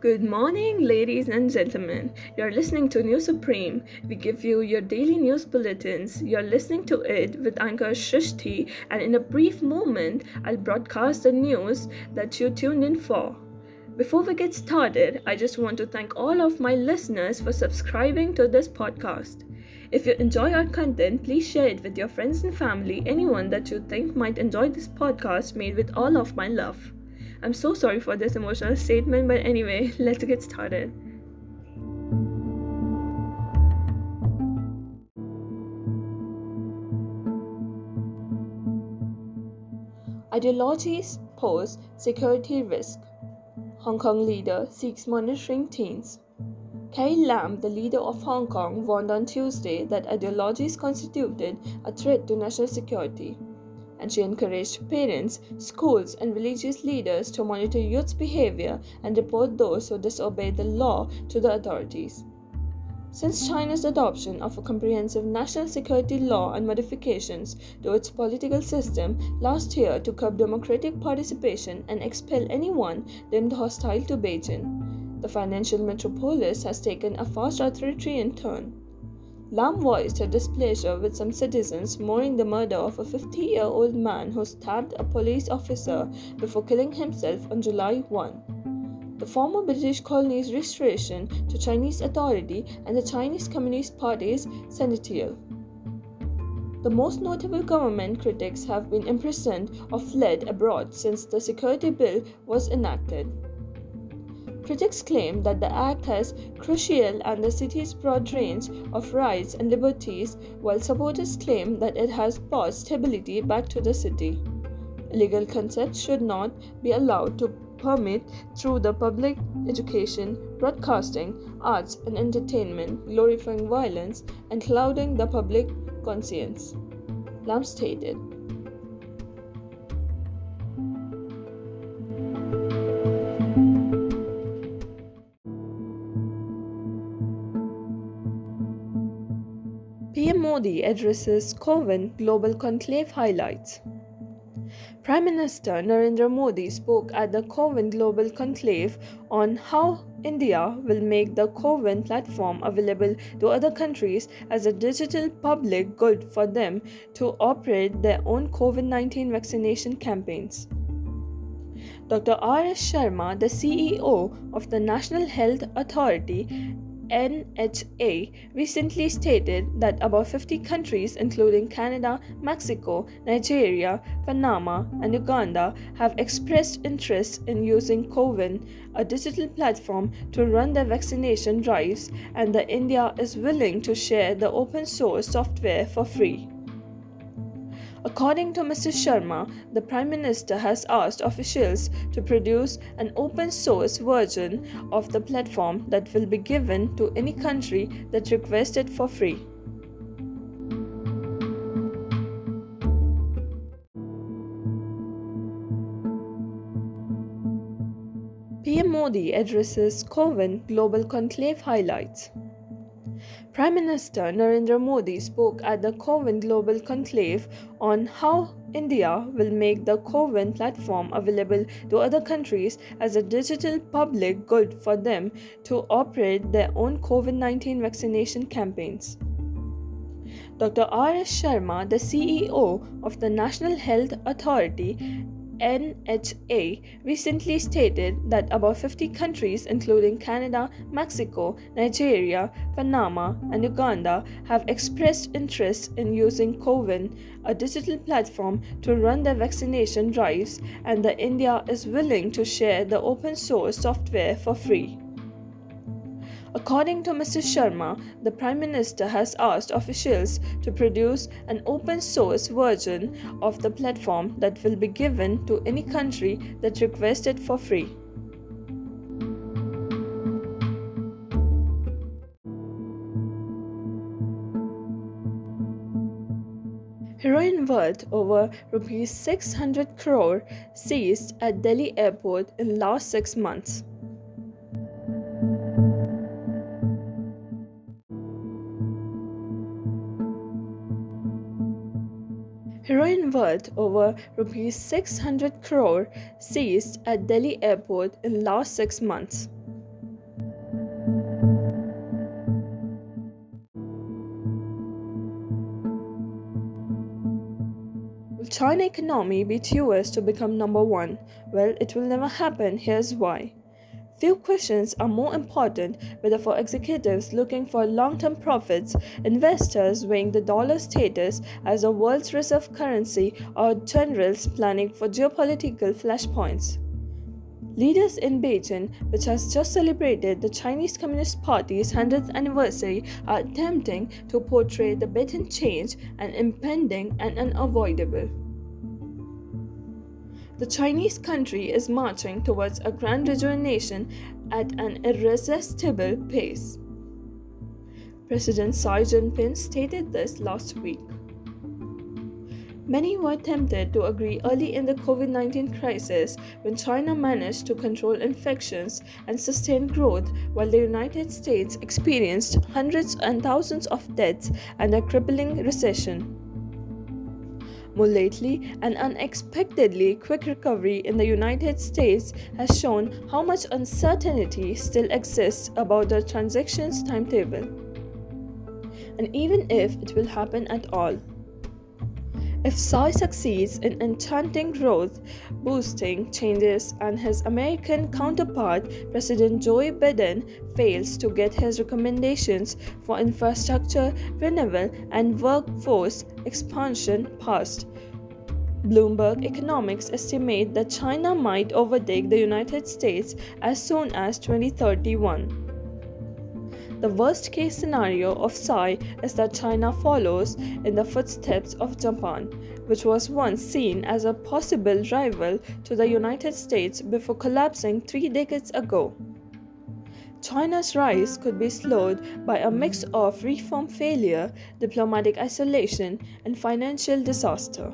Good morning, ladies and gentlemen. You're listening to News Supreme. We give you your daily news bulletins. You're listening to it with Anchor Shrishti, and in a brief moment, I'll broadcast the news that you tuned in for. Before we get started, I just want to thank all of my listeners for subscribing to this podcast. If you enjoy our content, please share it with your friends and family, anyone that you think might enjoy this podcast made with all of my love. I'm so sorry for this emotional statement, but anyway, let's get started. Ideologies pose security risk. Hong Kong leader seeks monitoring teens. Carrie Lam, the leader of Hong Kong, warned on Tuesday that ideologies constituted a threat to national security and she encouraged parents, schools, and religious leaders to monitor youth's behavior and report those who disobey the law to the authorities. Since China's adoption of a comprehensive national security law and modifications to its political system last year to curb democratic participation and expel anyone deemed hostile to Beijing, the financial metropolis has taken a fast authoritarian turn. Lam voiced her displeasure with some citizens mourning the murder of a 50 year old man who stabbed a police officer before killing himself on July 1. The former British colony's restoration to Chinese authority and the Chinese Communist Party's senatorial. The most notable government critics have been imprisoned or fled abroad since the security bill was enacted. Critics claim that the act has crucial and the city's broad range of rights and liberties, while supporters claim that it has brought stability back to the city. Legal concepts should not be allowed to permit through the public education, broadcasting, arts, and entertainment, glorifying violence and clouding the public conscience. Lam stated. Modi addresses CoWIN Global Conclave highlights. Prime Minister Narendra Modi spoke at the CoWIN Global Conclave on how India will make the CoWIN platform available to other countries as a digital public good for them to operate their own COVID 19 vaccination campaigns. Dr. R. S. Sharma, the CEO of the National Health Authority, NHA recently stated that about 50 countries, including Canada, Mexico, Nigeria, Panama, and Uganda, have expressed interest in using CoWIN, a digital platform, to run their vaccination drives, and that India is willing to share the open source software for free. According to Mr. Sharma, the Prime Minister has asked officials to produce an open source version of the platform that will be given to any country that requests it for free. PM Modi addresses CoWIN Global Conclave highlights. Prime Minister Narendra Modi spoke at the CoWIN Global Conclave on how India will make the CoWIN platform available to other countries as a digital public good for them to operate their own COVID 19 vaccination campaigns. Dr. R. S. Sharma, the CEO of the National Health Authority, NHA recently stated that about 50 countries, including Canada, Mexico, Nigeria, Panama, and Uganda, have expressed interest in using CoWIN, a digital platform, to run their vaccination drives, and that India is willing to share the open source software for free. According to Mr. Sharma, the Prime Minister has asked officials to produce an open source version of the platform that will be given to any country that requests it for free. Heroin worth over rupees 600 crore seized at Delhi airport in last 6 months. heroin worth over rupees 600 crore seized at Delhi airport in last 6 months. Will China economy be US to become number 1? Well, it will never happen. Here's why. Few questions are more important whether for executives looking for long term profits, investors weighing the dollar status as the world's reserve currency, or generals planning for geopolitical flashpoints. Leaders in Beijing, which has just celebrated the Chinese Communist Party's 100th anniversary, are attempting to portray the beaten change and impending and unavoidable. The Chinese country is marching towards a grand rejuvenation at an irresistible pace. President Xi Jinping stated this last week. Many were tempted to agree early in the COVID 19 crisis when China managed to control infections and sustain growth, while the United States experienced hundreds and thousands of deaths and a crippling recession. More lately, an unexpectedly quick recovery in the United States has shown how much uncertainty still exists about the transaction's timetable, and even if it will happen at all. If Xi succeeds in enchanting growth, boosting changes, and his American counterpart, President Joe Biden, fails to get his recommendations for infrastructure renewal and workforce expansion passed, Bloomberg Economics estimate that China might overtake the United States as soon as 2031. The worst case scenario of Xi is that China follows in the footsteps of Japan, which was once seen as a possible rival to the United States before collapsing three decades ago. China's rise could be slowed by a mix of reform failure, diplomatic isolation, and financial disaster.